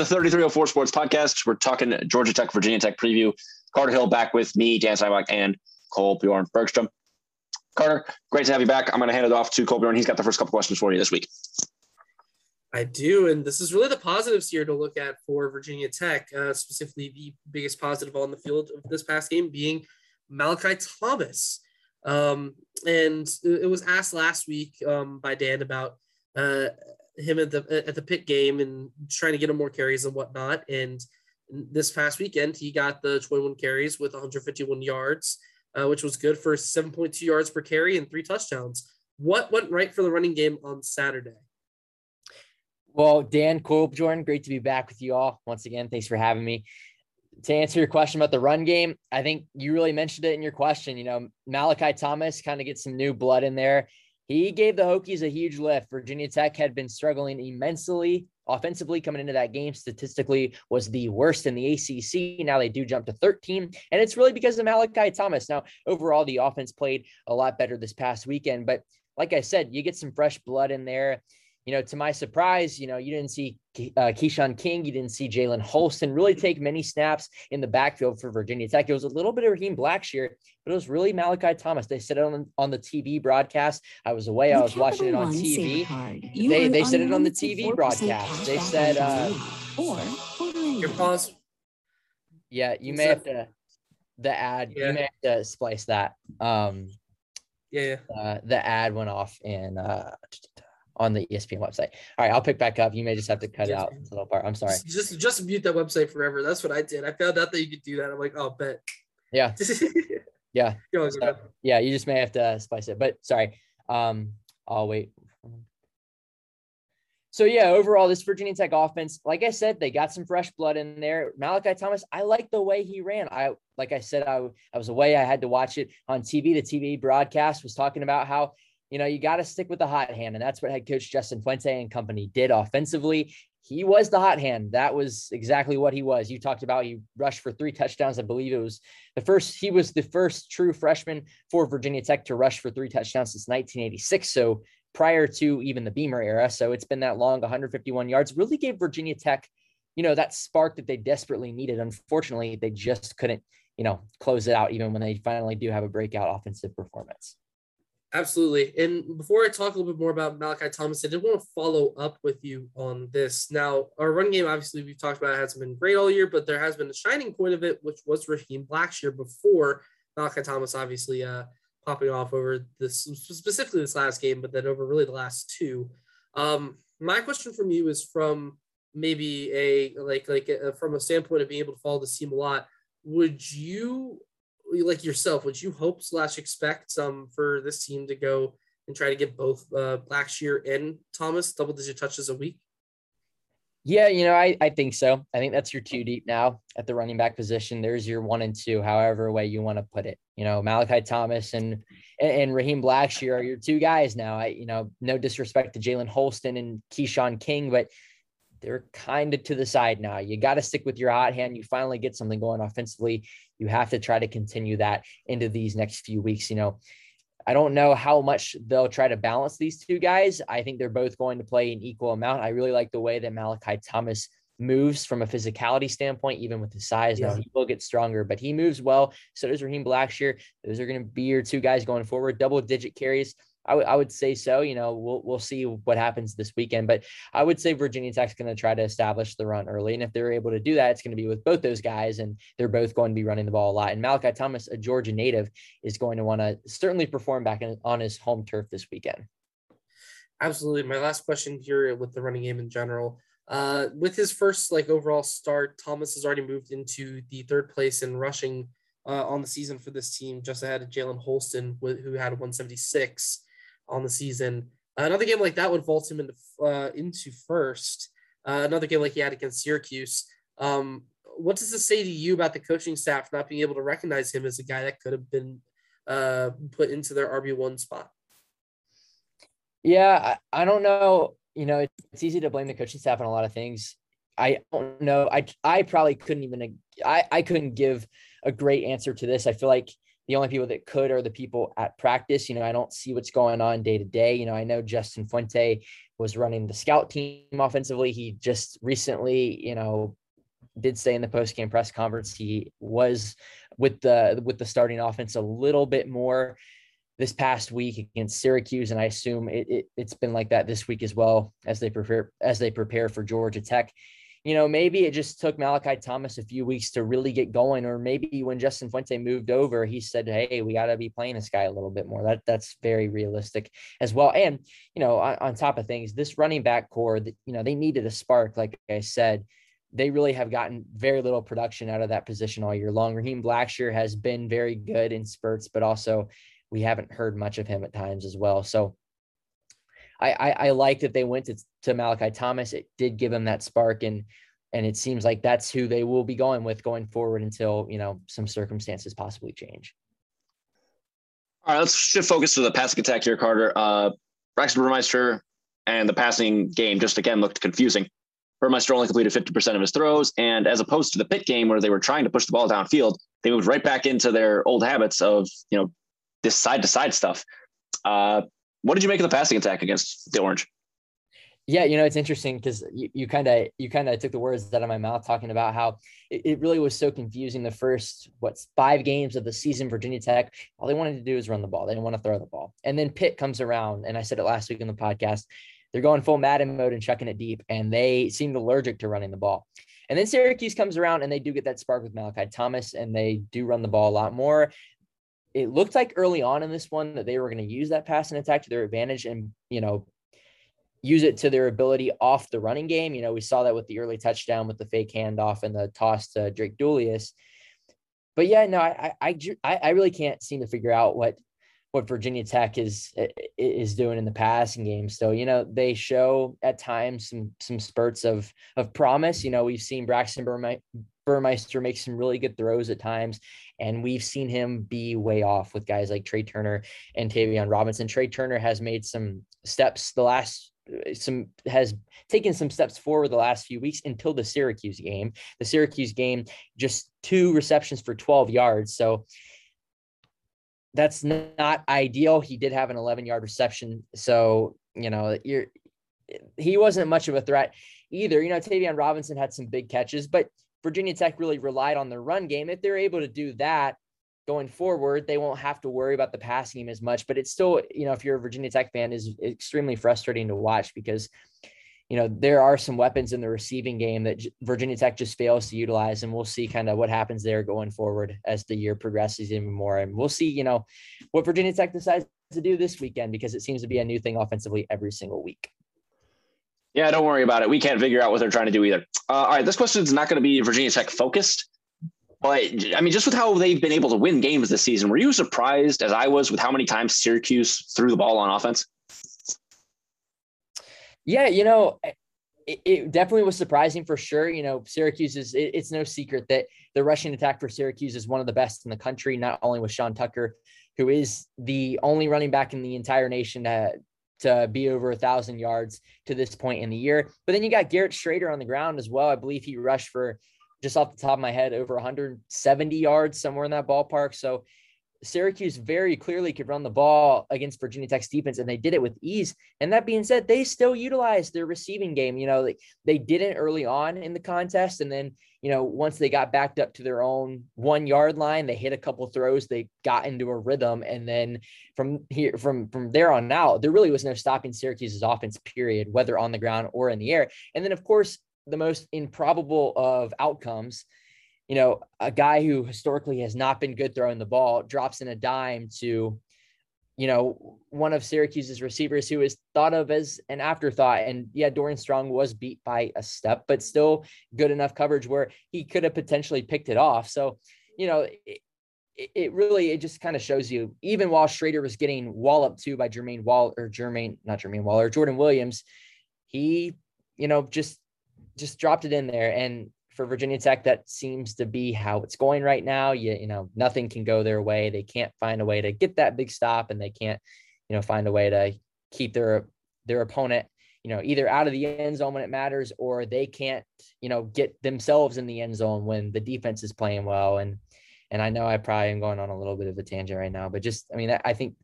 the 3304 Sports Podcast. We're talking Georgia Tech, Virginia Tech preview. Carter Hill back with me, Dan Steinbach, and Cole Bjorn Bergstrom. Carter, great to have you back. I'm going to hand it off to Cole Bjorn. He's got the first couple questions for you this week. I do, and this is really the positives here to look at for Virginia Tech, uh, specifically the biggest positive on the field of this past game being Malachi Thomas. Um, and it was asked last week um, by Dan about uh, him at the at the Pitt game and trying to get him more carries and whatnot. And this past weekend, he got the 21 carries with 151 yards, uh, which was good for 7.2 yards per carry and three touchdowns. What went right for the running game on Saturday? Well, Dan Cole Jordan, great to be back with you all once again. Thanks for having me. To answer your question about the run game, I think you really mentioned it in your question. You know, Malachi Thomas kind of gets some new blood in there. He gave the Hokies a huge lift. Virginia Tech had been struggling immensely offensively coming into that game. Statistically, was the worst in the ACC. Now they do jump to 13, and it's really because of Malachi Thomas. Now, overall, the offense played a lot better this past weekend, but like I said, you get some fresh blood in there you know, to my surprise, you know, you didn't see uh, Keshawn King, you didn't see Jalen Holston really take many snaps in the backfield for Virginia Tech. It was a little bit of Raheem Blackshear, but it was really Malachi Thomas. They said it on, on the TV broadcast. I was away, I was watching it on TV. They, they said it on the TV broadcast. They said, uh, your pause. Yeah, you may have to, the ad, yeah. you may have to splice that. Um, yeah, uh, the ad went off in uh, on the ESPN website. All right, I'll pick back up. You may just have to cut yes, out a little part. I'm sorry. Just just mute that website forever. That's what I did. I found out that you could do that. I'm like, oh, bet. Yeah. yeah. So, yeah, you just may have to spice it. But sorry. Um, I'll wait. So yeah, overall, this Virginia Tech offense, like I said, they got some fresh blood in there. Malachi Thomas, I like the way he ran. I like I said, I, I was away. I had to watch it on TV. The TV broadcast was talking about how you know, you got to stick with the hot hand. And that's what head coach Justin Fuente and company did offensively. He was the hot hand. That was exactly what he was. You talked about he rushed for three touchdowns. I believe it was the first, he was the first true freshman for Virginia Tech to rush for three touchdowns since 1986. So prior to even the Beamer era. So it's been that long, 151 yards, really gave Virginia Tech, you know, that spark that they desperately needed. Unfortunately, they just couldn't, you know, close it out even when they finally do have a breakout offensive performance. Absolutely. And before I talk a little bit more about Malachi Thomas, I did want to follow up with you on this. Now, our run game, obviously, we've talked about it hasn't been great all year, but there has been a shining point of it, which was Raheem Blackshear before Malachi Thomas, obviously, uh, popping off over this specifically this last game, but then over really the last two. Um, my question from you is from maybe a like like a, from a standpoint of being able to follow the team a lot. Would you like yourself, would you hope slash expect um for this team to go and try to get both uh, Blackshear and Thomas double digit touches a week? Yeah, you know, I, I think so. I think that's your two deep now at the running back position. There's your one and two, however way you want to put it. You know, Malachi Thomas and and Raheem Blackshear are your two guys now. I, you know, no disrespect to Jalen Holston and Keshawn King, but they're kind of to the side now. You got to stick with your hot hand. You finally get something going offensively. You have to try to continue that into these next few weeks. You know, I don't know how much they'll try to balance these two guys. I think they're both going to play an equal amount. I really like the way that Malachi Thomas moves from a physicality standpoint, even with his size. Yeah. Now he will get stronger, but he moves well. So does Raheem Blackshear. Those are going to be your two guys going forward. Double digit carries. I, w- I would say so. You know, we'll we'll see what happens this weekend, but I would say Virginia Tech's going to try to establish the run early, and if they're able to do that, it's going to be with both those guys, and they're both going to be running the ball a lot. And Malachi Thomas, a Georgia native, is going to want to certainly perform back in, on his home turf this weekend. Absolutely. My last question here with the running game in general. Uh, with his first like overall start, Thomas has already moved into the third place in rushing uh, on the season for this team, just ahead of Jalen Holston, who had 176 on the season. Uh, another game like that would vault him into uh, into first. Uh, another game like he had against Syracuse. Um, what does this say to you about the coaching staff not being able to recognize him as a guy that could have been uh, put into their RB one spot? Yeah, I, I don't know. You know, it's, it's easy to blame the coaching staff on a lot of things. I don't know. I I probably couldn't even I I couldn't give a great answer to this. I feel like the only people that could are the people at practice. You know, I don't see what's going on day to day. You know, I know Justin Fuente was running the scout team offensively. He just recently, you know, did say in the post game press conference he was with the with the starting offense a little bit more this past week against Syracuse, and I assume it, it has been like that this week as well as they prepare as they prepare for Georgia Tech. You know, maybe it just took Malachi Thomas a few weeks to really get going, or maybe when Justin Fuente moved over, he said, "Hey, we got to be playing this guy a little bit more." That that's very realistic as well. And you know, on, on top of things, this running back corps, you know, they needed a spark, like I said they really have gotten very little production out of that position all year long. Raheem Blackshear has been very good in spurts, but also we haven't heard much of him at times as well. So I, I, I like that they went to, to Malachi Thomas. It did give him that spark and and it seems like that's who they will be going with going forward until you know some circumstances possibly change. All right, let's shift focus to the passing attack here, Carter. Uh, Braxton Burmeister and the passing game just again looked confusing. Burmeister only completed 50% of his throws. And as opposed to the Pitt game where they were trying to push the ball downfield, they moved right back into their old habits of, you know, this side to side stuff. Uh, what did you make of the passing attack against the Orange? Yeah, you know, it's interesting because you kind of you kind of took the words out of my mouth talking about how it, it, really was so confusing the first what's five games of the season. Virginia Tech, all they wanted to do is run the ball. They didn't want to throw the ball. And then Pitt comes around, and I said it last week in the podcast they're going full Madden mode and chucking it deep, and they seemed allergic to running the ball. And then Syracuse comes around and they do get that spark with Malachi Thomas, and they do run the ball a lot more. It looked like early on in this one that they were going to use that passing attack to their advantage and, you know, use it to their ability off the running game. You know, we saw that with the early touchdown with the fake handoff and the toss to Drake DeIuliis. But yeah, no, I, I, I, really can't seem to figure out what what Virginia Tech is is doing in the passing game. So you know they show at times some some spurts of of promise. You know we've seen Braxton Burmeister makes some really good throws at times, and we've seen him be way off with guys like Trey Turner and Tayvion Robinson. Trey Turner has made some steps the last some has taken some steps forward the last few weeks until the Syracuse game. The Syracuse game, just two receptions for 12 yards. So that's not ideal. He did have an 11 yard reception. So, you know, you're, he wasn't much of a threat either. You know, Tayvion Robinson had some big catches, but Virginia Tech really relied on their run game. If they're able to do that going forward, they won't have to worry about the passing game as much. But it's still, you know, if you're a Virginia Tech fan, is extremely frustrating to watch because you know, there are some weapons in the receiving game that Virginia Tech just fails to utilize. And we'll see kind of what happens there going forward as the year progresses even more. And we'll see, you know, what Virginia Tech decides to do this weekend because it seems to be a new thing offensively every single week. Yeah, don't worry about it. We can't figure out what they're trying to do either. Uh, all right, this question is not going to be Virginia Tech focused, but I mean, just with how they've been able to win games this season, were you surprised, as I was, with how many times Syracuse threw the ball on offense? Yeah, you know, it, it, definitely was surprising for sure. You know, Syracuse is, it, it's no secret that the rushing attack for Syracuse is one of the best in the country, not only with Sean Tucker, who is the only running back in the entire nation to, to be over a thousand yards to this point in the year. But then you got Garrett Shrader on the ground as well. I believe he rushed for just off the top of my head over 170 yards, somewhere in that ballpark. So Syracuse very clearly could run the ball against Virginia Tech's defense, and they did it with ease. And that being said, they still utilized their receiving game. You know, they, they didn't early on in the contest. And then, you know, once they got backed up to their own one yard line, they hit a couple throws, they got into a rhythm. And then from here, from from there on out, there really was no stopping Syracuse's offense, period, whether on the ground or in the air. And then, of course, the most improbable of outcomes you know, a guy who historically has not been good throwing the ball drops in a dime to, you know, one of Syracuse's receivers who is thought of as an afterthought. And yeah, Dorian Strong was beat by a step, but still good enough coverage where he could have potentially picked it off. So, you know, it, it really it just kind of shows you even while Shrader was getting walloped too by Jermaine Wall or Jermaine not Jermaine Waller Jordan Williams, he you know just just dropped it in there and for Virginia Tech, that seems to be how it's going right now. You, you know, nothing can go their way. They can't find a way to get that big stop, and they can't, you know, find a way to keep their their opponent, you know, either out of the end zone when it matters, or they can't, you know, get themselves in the end zone when the defense is playing well. And and I know I probably am going on a little bit of a tangent right now, but just I mean, I think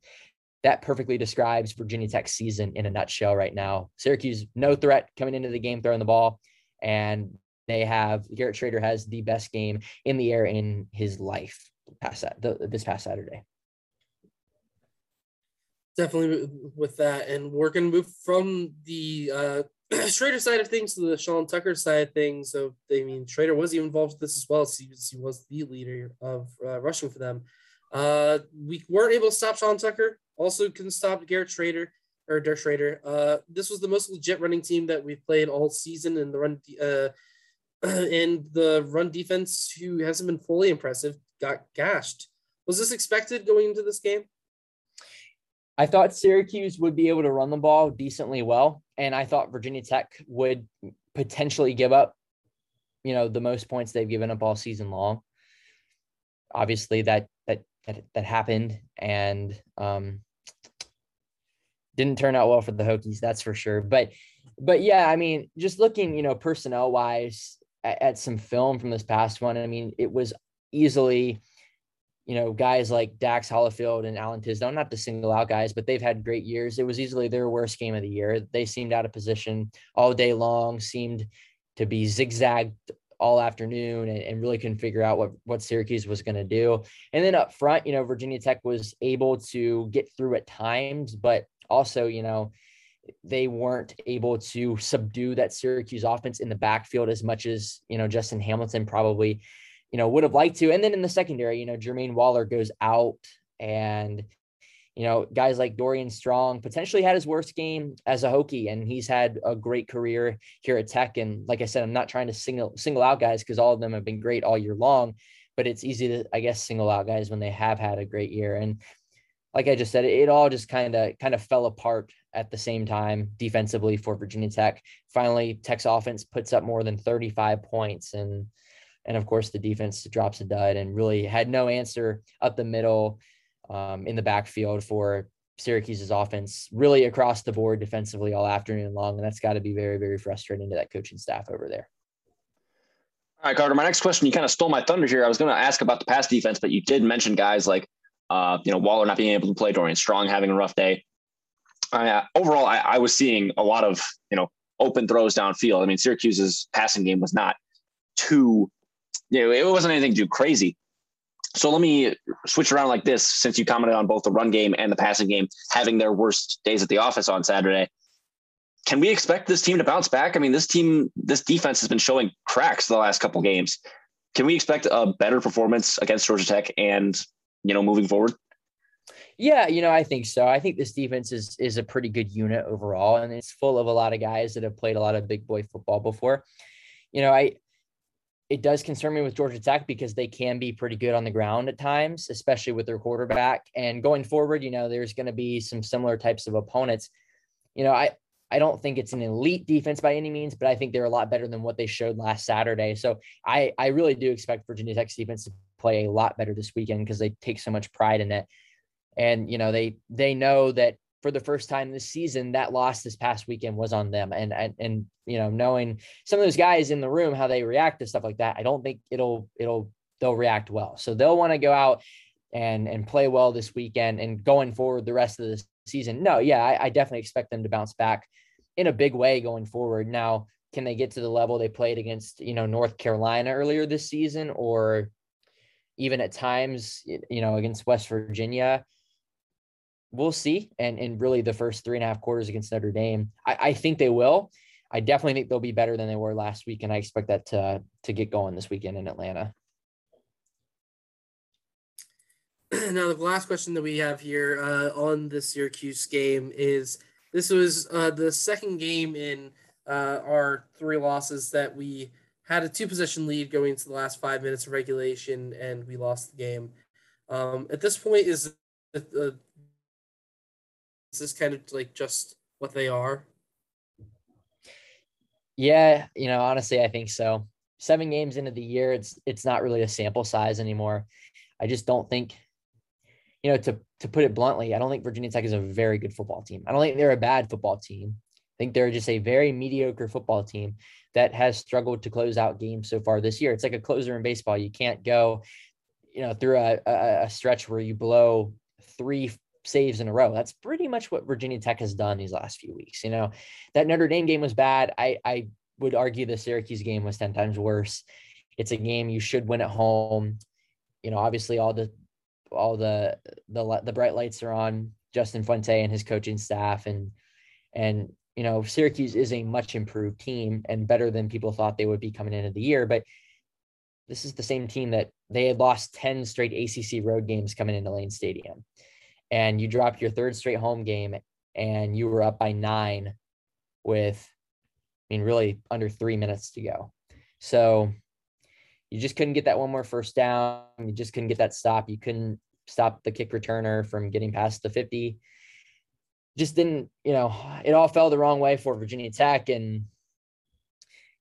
that perfectly describes Virginia Tech's season in a nutshell right now. Syracuse, no threat coming into the game, throwing the ball. And they have Garrett Shrader has the best game in the air in his life past that this past Saturday. Definitely with that. And we're going to move from the uh, Shrader side of things to the Sean Tucker side of things. So, I mean, Shrader was even involved with this as well. So he, was, he was the leader of uh, rushing for them. Uh, we weren't able to stop Sean Tucker. Also, couldn't stop Garrett Shrader or Derek Shrader. Uh, this was the most legit running team that we've played all season, and the run uh, and the run defense, who hasn't been fully impressive, got gashed. Was this expected going into this game? I thought Syracuse would be able to run the ball decently well, and I thought Virginia Tech would potentially give up, you know, the most points they've given up all season long. Obviously, that that that, that happened, and um, didn't turn out well for the Hokies, that's for sure. But but yeah, I mean, just looking, you know, personnel wise at, at some film from this past one, I mean, it was easily you know, guys like Dax Hollifield and Alan Tisdale, not to single out guys, but they've had great years. It was easily their worst game of the year. They seemed out of position all day long, seemed to be zigzagged all afternoon and, and really couldn't figure out what, what Syracuse was going to do. And then up front, you know, Virginia Tech was able to get through at times, but also, you know, they weren't able to subdue that Syracuse offense in the backfield as much as, you know, Justin Hamilton probably you know, would have liked to. And then in the secondary, you know, Jermaine Waller goes out and, you know, guys like Dorian Strong potentially had his worst game as a Hokie, and he's had a great career here at Tech. And like I said, I'm not trying to single single out guys because all of them have been great all year long, but it's easy to, I guess, single out guys when they have had a great year. And like I just said, it, it all just kind of kind of fell apart at the same time defensively for Virginia Tech. Finally, Tech's offense puts up more than 35 points and and of course, the defense drops a dud and really had no answer up the middle um, in the backfield for Syracuse's offense, really across the board defensively all afternoon long. And that's got to be very, very frustrating to that coaching staff over there. All right, Carter. My next question, you kind of stole my thunder here. I was going to ask about the pass defense, but you did mention guys like, uh, you know, Waller not being able to play, Dorian Strong having a rough day. Uh, overall, I, I was seeing a lot of, you know, open throws downfield. I mean, Syracuse's passing game was not too you know, it wasn't anything too crazy. So let me switch around like this since you commented on both the run game and the passing game having their worst days at the office on Saturday. Can we expect this team to bounce back? I mean, this team, this defense has been showing cracks the last couple games. Can we expect a better performance against Georgia Tech and, you know, moving forward? Yeah, you know, I think so. I think this defense is is a pretty good unit overall, and it's full of a lot of guys that have played a lot of big boy football before. You know, I it does concern me with Georgia Tech because they can be pretty good on the ground at times, especially with their quarterback. And going forward, you know, there's going to be some similar types of opponents. You know, I I don't think it's an elite defense by any means, but I think they're a lot better than what they showed last Saturday. So I I really do expect Virginia Tech's defense to play a lot better this weekend because they take so much pride in it. And you know, they they know that for the first time this season, that loss this past weekend was on them. And and and you know, knowing some of those guys in the room how they react to stuff like that, I don't think it'll it'll they'll react well. So they'll want to go out and and play well this weekend and going forward the rest of the season. No, yeah, I, I definitely expect them to bounce back in a big way going forward. Now, can they get to the level they played against, you know, North Carolina earlier this season or even at times, you know, against West Virginia? We'll see. And and really the first three and a half quarters against Notre Dame, I, I think they will. I definitely think they'll be better than they were last week, and I expect that to to get going this weekend in Atlanta. Now, the last question that we have here uh, on the Syracuse game is: This was uh, the second game in uh, our three losses that we had a two position lead going into the last five minutes of regulation, and we lost the game. Um, at this point, is the, is this kind of like just what they are? Yeah, you know, honestly, I think so. Seven games into the year, it's it's not really a sample size anymore. I just don't think, you know, to to put it bluntly, I don't think Virginia Tech is a very good football team. I don't think they're a bad football team. I think they're just a very mediocre football team that has struggled to close out games so far this year. It's like a closer in baseball. You can't go, you know, through a, a, a stretch where you blow three saves in a row. That's pretty much what Virginia Tech has done these last few weeks. You know, that Notre Dame game was bad. I, I would argue the Syracuse game was 10 times worse. It's a game you should win at home. You know, obviously all the all the the the bright lights are on Justin Fuente and his coaching staff and and you know Syracuse is a much improved team and better than people thought they would be coming into the year but this is the same team that they had lost 10 straight ACC road games coming into Lane Stadium and you dropped your third straight home game and you were up by 9 with I mean really under 3 minutes to go so you just couldn't get that one more first down. You just couldn't get that stop. You couldn't stop the kick returner from getting past the 50. Just didn't, you know, it all fell the wrong way for Virginia Tech. And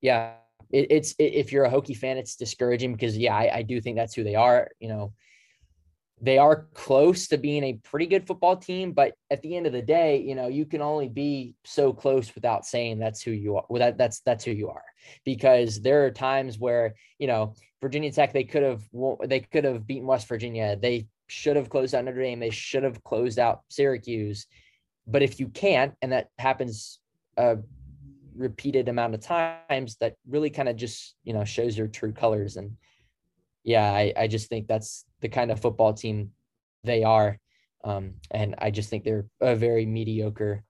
yeah, it, it's it, if you're a Hokie fan, it's discouraging because yeah, I, I do think that's who they are. You know, they are close to being a pretty good football team, but at the end of the day, you know, you can only be so close without saying that's who you are. Well, that, that's that's who you are, because there are times where you know Virginia Tech they could have they could have beaten West Virginia. They should have closed out Notre Dame. They should have closed out Syracuse. But if you can't, and that happens a repeated amount of times, that really kind of just you know shows your true colors. And yeah, I, I just think that's the kind of football team they are. Um, and I just think they're a very mediocre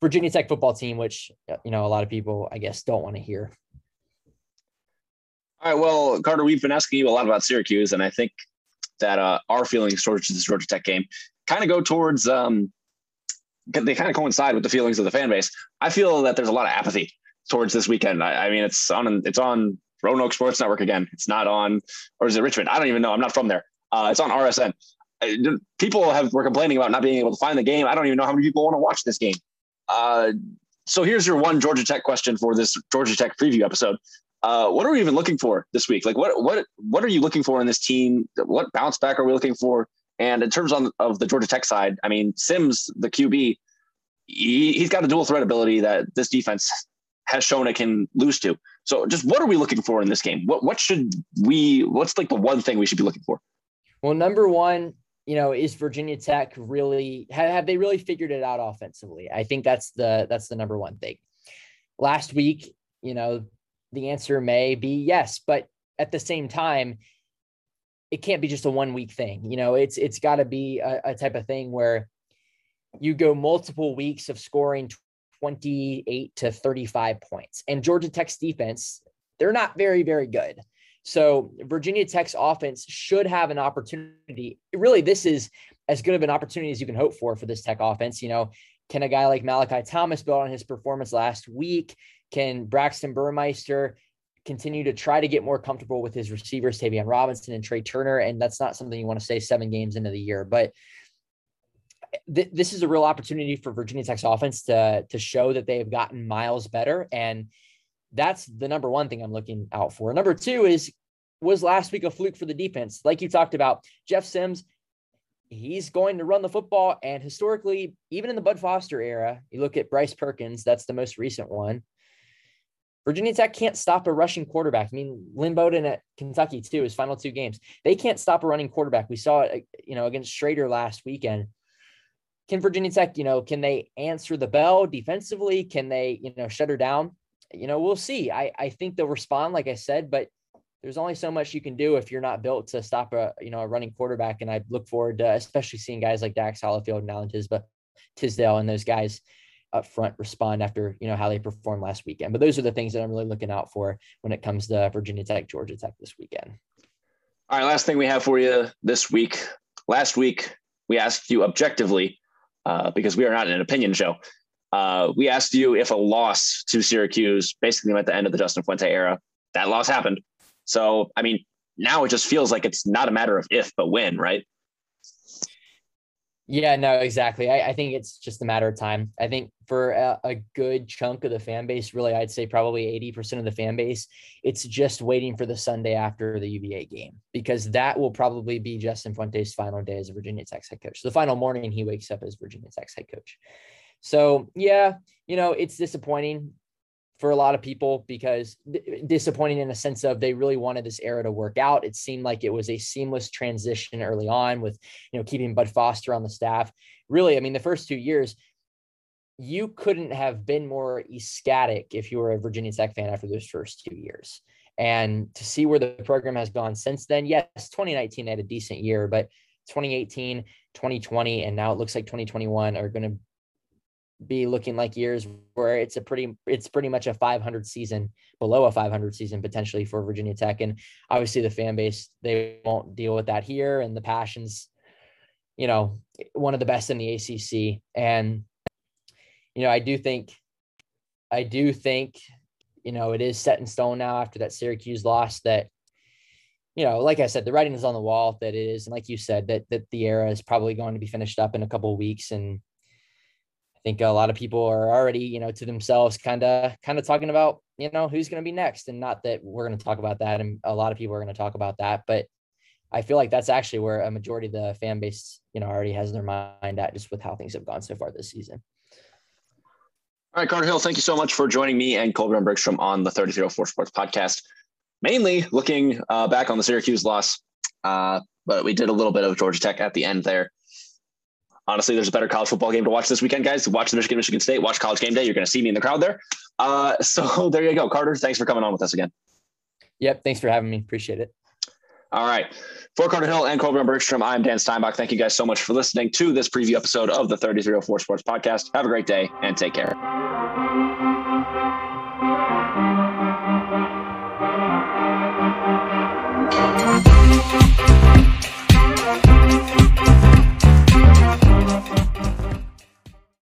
Virginia Tech football team, which you know a lot of people, I guess, don't want to hear. All right, well, Carter, we've been asking you a lot about Syracuse, and I think that uh, our feelings towards this Georgia Tech game kind of go towards um, they kind of coincide with the feelings of the fan base. I feel that there's a lot of apathy towards this weekend. I, I mean, it's on it's on Roanoke Sports Network again. It's not on, or is it Richmond? I don't even know. I'm not from there. Uh, it's on RSN. Uh, people have were complaining about not being able to find the game. I don't even know how many people want to watch this game. Uh, so here's your one Georgia Tech question for this Georgia Tech preview episode. Uh, what are we even looking for this week? Like, what what what are you looking for in this team? What bounce back are we looking for? And in terms on, of the Georgia Tech side, I mean, Sims, the QB, he, he's got a dual threat ability that this defense has shown it can lose to. So just what are we looking for in this game? What what should we what's like the one thing we should be looking for? Well, number one, you know, is Virginia Tech really have, have they really figured it out offensively? I think that's the that's the number one thing. Last week, you know, the answer may be yes, but at the same time, it can't be just a one week thing. You know, it's it's got to be a, a type of thing where you go multiple weeks of scoring 28 to 35 points. And Georgia Tech's defense, they're not very, very good. So Virginia Tech's offense should have an opportunity. Really, this is as good of an opportunity as you can hope for for this Tech offense. You know, can a guy like Malachi Thomas build on his performance last week? Can Braxton Burmeister continue to try to get more comfortable with his receivers, Tayvion Robinson and Trey Turner? And that's not something you want to say seven games into the year, but th- this is a real opportunity for Virginia Tech's offense to to show that they have gotten miles better, and that's the number one thing I'm looking out for. Number two is was last week a fluke for the defense, like you talked about. Jeff Sims, he's going to run the football, and historically, even in the Bud Foster era, you look at Bryce Perkins, that's the most recent one. Virginia Tech can't stop a rushing quarterback. I mean, Lynn Bowden at Kentucky too. His final two games, they can't stop a running quarterback. We saw it, you know, against Shrader last weekend can Virginia Tech, you know, can they answer the bell defensively? Can they, you know, shut her down? You know, we'll see. I, I think they'll respond, like I said, but there's only so much you can do if you're not built to stop a, you know, a running quarterback. And I look forward to especially seeing guys like Dax Hollifield and Tisba, Tisdale and those guys up front respond after, you know, how they performed last weekend. But those are the things that I'm really looking out for when it comes to Virginia Tech, Georgia Tech this weekend. All right. Last thing we have for you this week. Last week, we asked you objectively uh, because we are not an opinion show. Uh, we asked you if a loss to Syracuse basically meant the end of the Justin Fuente era. That loss happened. So, I mean, now it just feels like it's not a matter of if, but when, right? Yeah, no, exactly. I, I think it's just a matter of time. I think for a, a, good chunk of the fan base, really, I'd say probably 80% of the fan base, it's just waiting for the Sunday after the UVA game because that will probably be Justin Fuente's final day as a Virginia Tech's head coach. The final morning he wakes up as Virginia Tech's head coach. So, yeah, you know, it's disappointing for a lot of people because disappointing in a sense of they really wanted this era to work out. It seemed like it was a seamless transition early on with, you know, keeping Bud Foster on the staff. Really, I mean, the first two years, you couldn't have been more ecstatic if you were a Virginia Tech fan after those first two years. And to see where the program has gone since then, yes, 2019 had a decent year, but 2018, 2020, and now it looks like 2021 are going to be looking like years where it's a pretty it's pretty much a 500 season below a 500 season potentially for Virginia Tech. And obviously the fan base they won't deal with that here. And the passions you know one of the best in the ACC and you know I do think I do think you know it is set in stone now after that Syracuse loss that you know like I said the writing is on the wall that it is. And like you said that that the era is probably going to be finished up in a couple of weeks. And think a lot of people are already, you know, to themselves kind of kind of talking about, you know, who's going to be next and not that we're going to talk about that and a lot of people are going to talk about that, but I feel like that's actually where a majority of the fan base, you know, already has their mind at just with how things have gone so far this season. All right, Carter Hill, thank you so much for joining me and Colby and Bergstrom on the 3304 Sports podcast. Mainly looking uh, back on the Syracuse loss, uh, but we did a little bit of Georgia Tech at the end there honestly, there's a better college football game to watch this weekend, guys. Watch the Michigan Michigan State. Watch College Game Day. You're going to see me in the crowd there. Uh, so there you go, Carter. Thanks for coming on with us again. Yep. Thanks for having me. Appreciate it. All right. For Carter Hill and Colby Bergstrom, I'm Dan Steinbach. Thank you guys so much for listening to this preview episode of the 3304 Sports Podcast. Have a great day and take care.